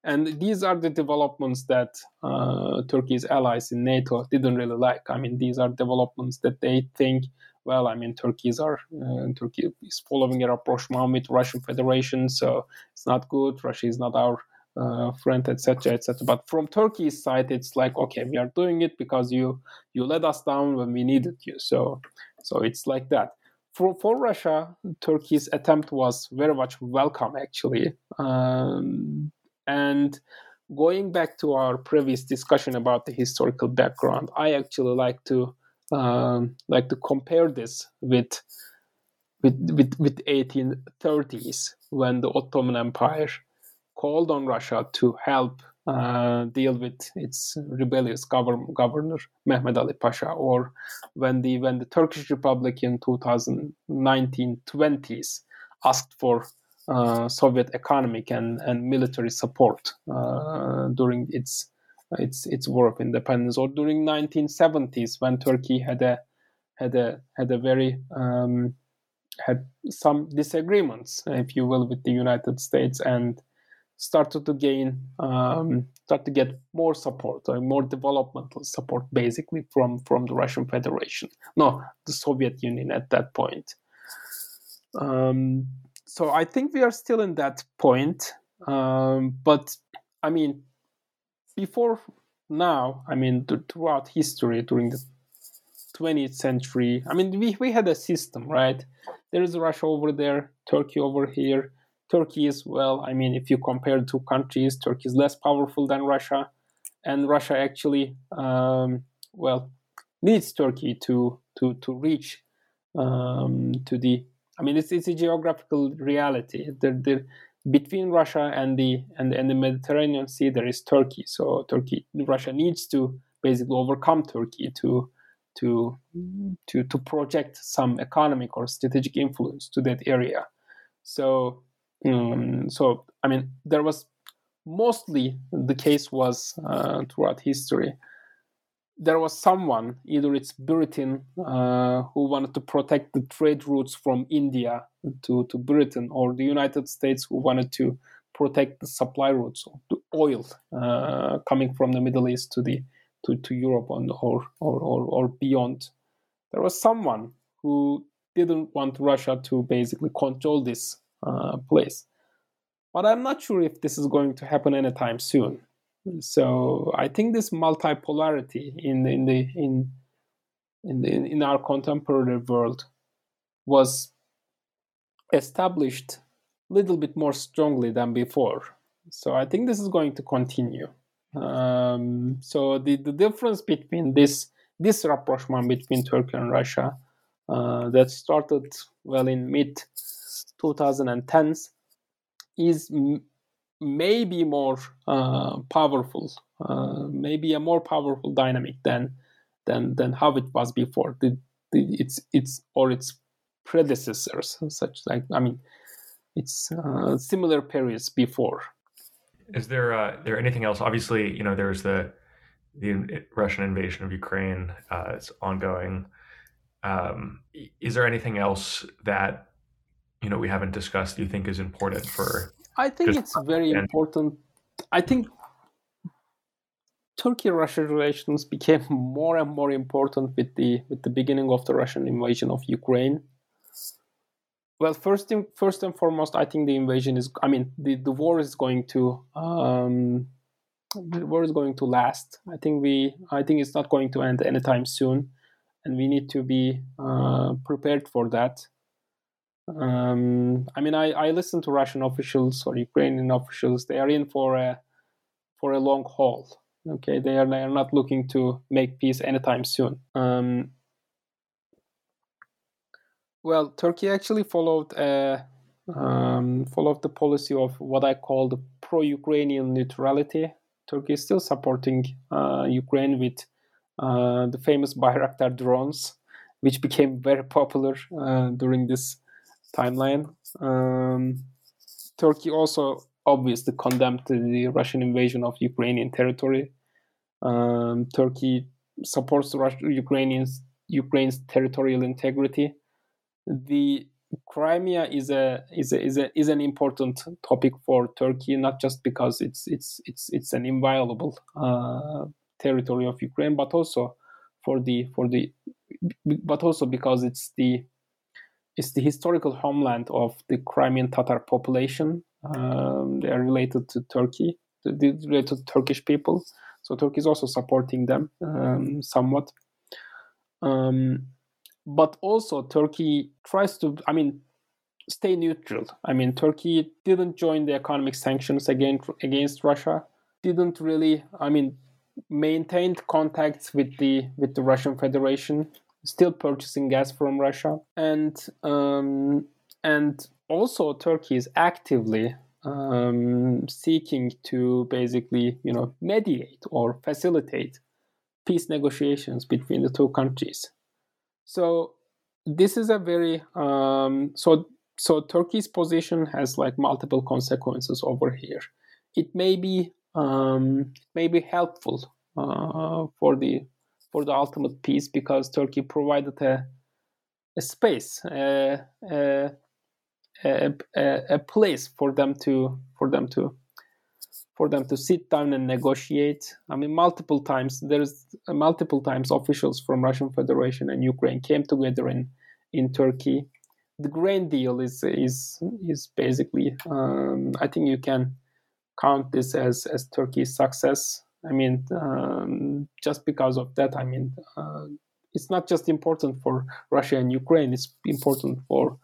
Speaker 2: and these are the developments that uh, Turkey's allies in NATO didn't really like. I mean, these are developments that they think well, I mean, Turkey's are uh, Turkey is following a rapprochement with Russian Federation, so it's not good. Russia is not our uh, friend, etc., etc. But from Turkey's side, it's like, okay, we are doing it because you you let us down when we needed you. So so it's like that. For for Russia, Turkey's attempt was very much welcome, actually, um, and. Going back to our previous discussion about the historical background, I actually like to um, like to compare this with with with with 1830s when the Ottoman Empire called on Russia to help uh, deal with its rebellious governor, governor Mehmed Ali Pasha, or when the when the Turkish Republic in 2019-20s asked for uh, Soviet economic and, and military support uh, during its its its war of independence, or during 1970s when Turkey had a had a had a very um, had some disagreements, if you will, with the United States and started to gain um, start to get more support or more developmental support basically from from the Russian Federation no the Soviet Union at that point. Um, so I think we are still in that point um, but I mean before now, I mean, th- throughout history, during the 20th century, I mean, we, we had a system, right? There is Russia over there, Turkey over here. Turkey is, well, I mean, if you compare two countries, Turkey is less powerful than Russia. And Russia actually, um, well, needs Turkey to, to, to reach um, to the, I mean, it's, it's a geographical reality. There, there, between Russia and the and, and the Mediterranean Sea, there is Turkey. So Turkey, Russia needs to basically overcome Turkey to to to to project some economic or strategic influence to that area. So um, so I mean, there was mostly the case was uh, throughout history there was someone, either it's Britain, uh, who wanted to protect the trade routes from India to, to Britain, or the United States, who wanted to protect the supply routes of the oil uh, coming from the Middle East to the to, to Europe or, or, or, or beyond. There was someone who didn't want Russia to basically control this uh, place. But I'm not sure if this is going to happen anytime soon. So I think this multipolarity in in the in in the, in our contemporary world was established a little bit more strongly than before. So I think this is going to continue. Um, so the, the difference between this this rapprochement between Turkey and Russia uh, that started well in mid 2010s is maybe more uh, powerful, uh, maybe a more powerful dynamic than than than how it was before. The, the, it's it's or its predecessors, such like I mean, it's uh, similar periods before.
Speaker 1: Is there uh, there anything else? Obviously, you know, there's the the Russian invasion of Ukraine. Uh, it's ongoing. Um, is there anything else that you know we haven't discussed? You think is important for?
Speaker 2: I think it's very important. I think Turkey-Russia relations became more and more important with the with the beginning of the Russian invasion of Ukraine. Well, first, in, first and foremost, I think the invasion is. I mean, the, the war is going to um, the war is going to last. I think we. I think it's not going to end anytime soon, and we need to be uh, prepared for that. Um, I mean, I, I listen to Russian officials or Ukrainian officials. They are in for a for a long haul. Okay, they are they are not looking to make peace anytime soon. Um, well, Turkey actually followed a, um, followed the policy of what I call the pro-Ukrainian neutrality. Turkey is still supporting uh, Ukraine with uh, the famous Bayraktar drones, which became very popular uh, during this timeline. Um, Turkey also obviously condemned the Russian invasion of Ukrainian territory. Um, Turkey supports Ukrainians Ukraine's territorial integrity. The Crimea is a is a, is a, is an important topic for Turkey, not just because it's it's it's it's an inviolable uh, territory of Ukraine, but also for the for the but also because it's the it's the historical homeland of the Crimean Tatar population. Um, they are related to Turkey, related to Turkish people. So Turkey is also supporting them um, somewhat. Um, but also Turkey tries to, I mean, stay neutral. I mean, Turkey didn't join the economic sanctions against against Russia. Didn't really, I mean, maintained contacts with the with the Russian Federation still purchasing gas from Russia, and um, and also Turkey is actively um, seeking to basically you know mediate or facilitate peace negotiations between the two countries. So this is a very um, so so Turkey's position has like multiple consequences over here. It may be um, may be helpful uh, for the for the ultimate peace because Turkey provided a, a space, a, a, a, place for them to for them to for them to sit down and negotiate. I mean, multiple times there's multiple times officials from Russian Federation and Ukraine came together in in Turkey. The grain deal is is is basically um, I think you can count this as as Turkey's success. I mean, um, just because of that, I mean, uh, it's not just important for Russia and Ukraine; it's important for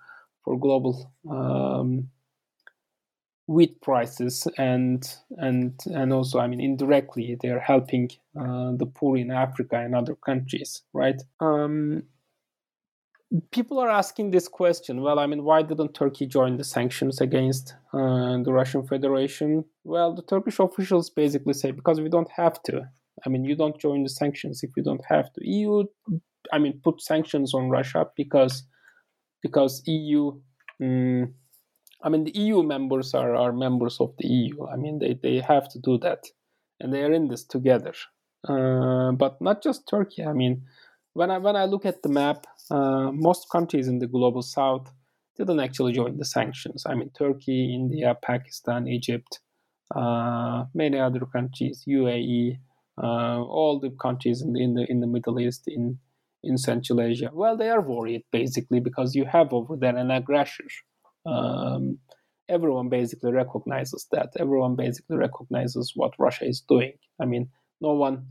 Speaker 2: for global um, wheat prices and and and also, I mean, indirectly, they are helping uh, the poor in Africa and other countries, right? Um, people are asking this question well i mean why didn't turkey join the sanctions against uh, the russian federation? Well the turkish officials basically say because we don't have to. I mean you don't join the sanctions if you don't have to. Eu i mean put sanctions on russia because because eu um, i mean the eu members are, are members of the eu i mean they, they have to do that. And they are in this together. Uh, but not just turkey. I mean when I when I look at the map, uh, most countries in the global south didn't actually join the sanctions. I mean, Turkey, India, Pakistan, Egypt, uh, many other countries, UAE, uh, all the countries in the, in the in the Middle East, in in Central Asia. Well, they are worried basically because you have over there an aggressor. Um, everyone basically recognizes that. Everyone basically recognizes what Russia is doing. I mean, no one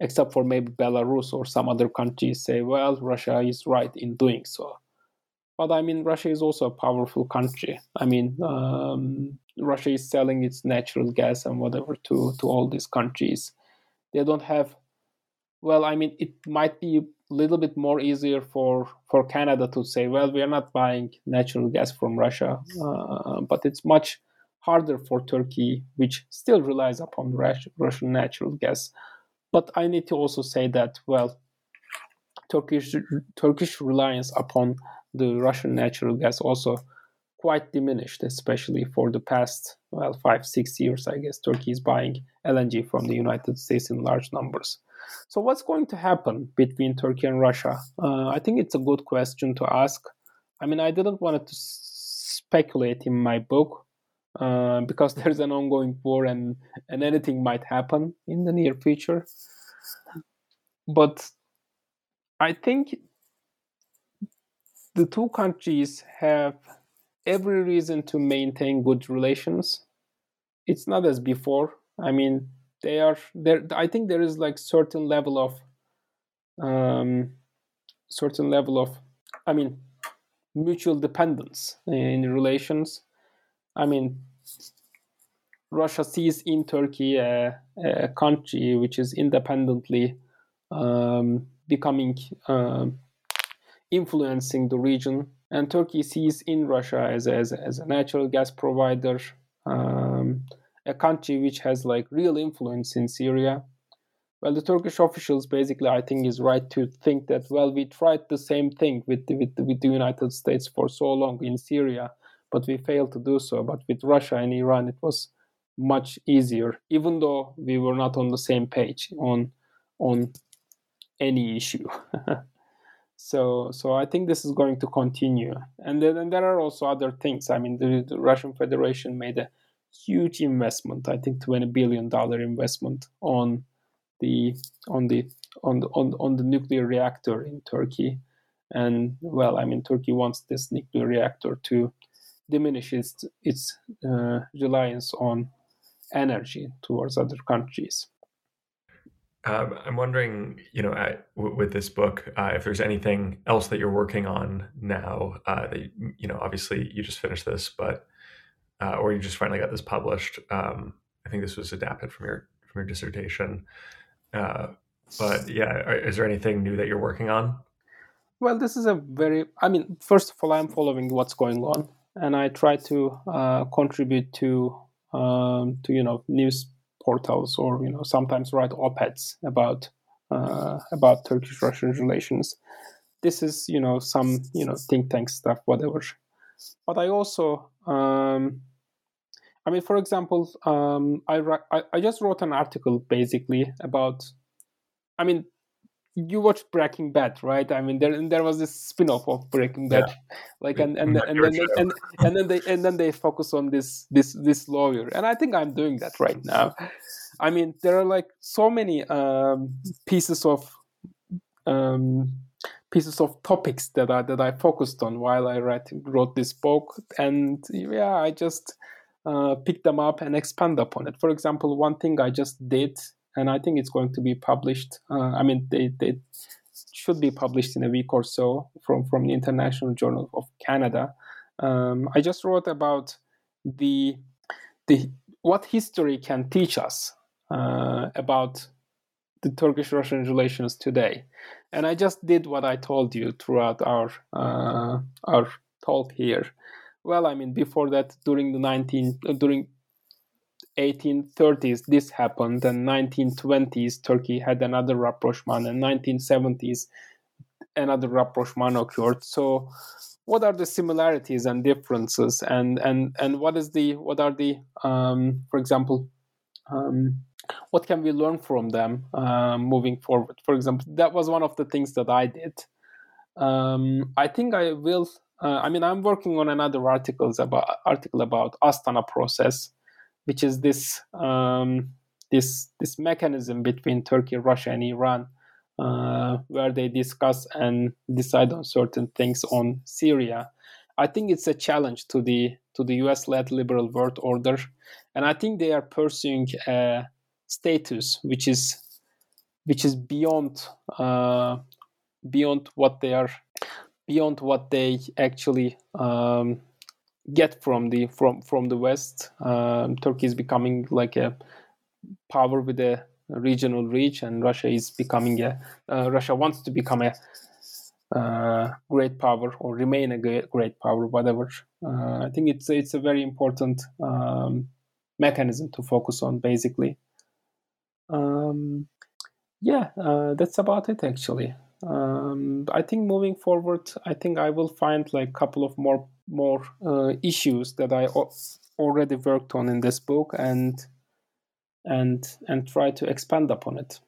Speaker 2: except for maybe Belarus or some other countries say, well, Russia is right in doing so. But I mean, Russia is also a powerful country. I mean, um, Russia is selling its natural gas and whatever to, to all these countries. They don't have, well, I mean, it might be a little bit more easier for, for Canada to say, well, we are not buying natural gas from Russia, uh, but it's much harder for Turkey, which still relies upon Russian natural gas. But I need to also say that, well, Turkish Turkish reliance upon the Russian natural gas also quite diminished, especially for the past well five six years. I guess Turkey is buying LNG from the United States in large numbers. So what's going to happen between Turkey and Russia? Uh, I think it's a good question to ask. I mean, I didn't want to speculate in my book uh, because there's an ongoing war and and anything might happen in the near future. But I think the two countries have every reason to maintain good relations. It's not as before. I mean, they are there. I think there is like certain level of, um, certain level of, I mean, mutual dependence in relations. I mean, Russia sees in Turkey a, a country which is independently um, becoming uh, influencing the region, and Turkey sees in Russia as a, as, a, as a natural gas provider, um, a country which has like real influence in Syria. Well, the Turkish officials basically, I think, is right to think that well, we tried the same thing with with with the United States for so long in Syria, but we failed to do so. But with Russia and Iran, it was much easier, even though we were not on the same page on on any issue. so so I think this is going to continue, and then and there are also other things. I mean, the, the Russian Federation made a huge investment. I think twenty billion dollar investment on the on the on the on, on the nuclear reactor in Turkey, and well, I mean, Turkey wants this nuclear reactor to diminish its uh, reliance on energy towards other countries.
Speaker 1: Um, I'm wondering, you know, w- with this book, uh, if there's anything else that you're working on now. Uh, that you know, obviously, you just finished this, but uh, or you just finally got this published. Um, I think this was adapted from your from your dissertation. Uh, but yeah, is there anything new that you're working on?
Speaker 2: Well, this is a very. I mean, first of all, I'm following what's going on, and I try to uh, contribute to um, to you know news portals or you know sometimes write op-eds about uh, about Turkish-Russian relations. This is you know some you know think tank stuff, whatever. But I also, um, I mean, for example, um, I, I I just wrote an article basically about. I mean, you watched Breaking Bad, right? I mean, there there was this spin-off of Breaking Bad, yeah. like and and and, and, then, and, and then they and then they focus on this this this lawyer, and I think I'm doing that right now. I mean, there are like so many um, pieces of um, pieces of topics that I that I focused on while I write, wrote this book, and yeah, I just uh, picked them up and expand upon it. For example, one thing I just did and I think it's going to be published. Uh, I mean, they, they should be published in a week or so from from the International Journal of Canada. Um, I just wrote about the the what history can teach us uh, about the Turkish-Russian relations today, and I just did what I told you throughout our uh, our talk here. Well, I mean, before that, during the 19 uh, during 1830s this happened and 1920s turkey had another rapprochement and 1970s another rapprochement occurred. So what are the similarities and differences? And and and what is the what are the um, for example um, what can we learn from them uh, moving forward? For example that was one of the things that i did. Um, i think i will uh, i mean i'm working on another articles about article about astana process which is this um, this this mechanism between Turkey, Russia, and Iran, uh, where they discuss and decide on certain things on Syria. I think it's a challenge to the to the U.S.-led liberal world order, and I think they are pursuing a status which is which is beyond uh, beyond what they are beyond what they actually um, get from the from from the west. Um, Turkey is becoming like a power with a regional reach, and Russia is becoming a uh, Russia wants to become a uh, great power or remain a great, power, whatever. Uh, I think it's it's a very important um, mechanism to focus on, basically. Um, yeah, uh, that's about it actually. Um, I think moving forward, I think I will find like a couple of more more uh, issues that I already worked on in this book and and and try to expand upon it.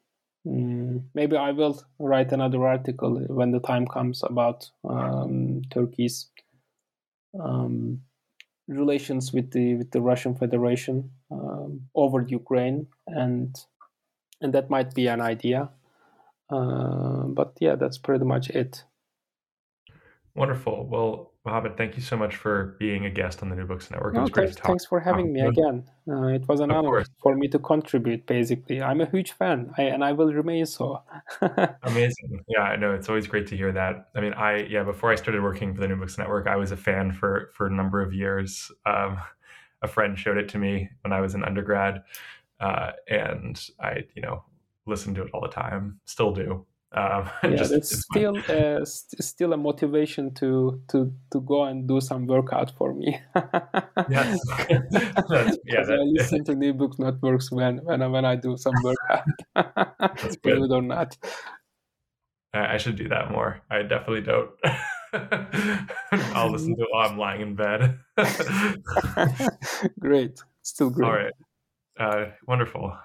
Speaker 2: Mm, maybe I will write another article when the time comes about um, Turkey's um, relations with the with the Russian Federation um, over Ukraine, and and that might be an idea. Uh, but yeah, that's pretty much it.
Speaker 1: Wonderful. Well, Muhammet, thank you so much for being a guest on the New Books Network. It was great
Speaker 2: thanks, to talk. Thanks for having me again. Uh, it was an honor course. for me to contribute. Basically, I'm a huge fan, I, and I will remain so.
Speaker 1: Amazing. Yeah, I know. It's always great to hear that. I mean, I yeah, before I started working for the New Books Network, I was a fan for for a number of years. Um, a friend showed it to me when I was an undergrad, uh, and I, you know, listened to it all the time. Still do. Um,
Speaker 2: yeah, just, it's still uh, st- still a motivation to to to go and do some workout for me. yes, yeah, that, I listen to new book networks when when I, when I do some workout. Believe it or not.
Speaker 1: I should do that more. I definitely don't. I'll listen to it while I'm lying in bed.
Speaker 2: great, still great.
Speaker 1: All right, uh, wonderful.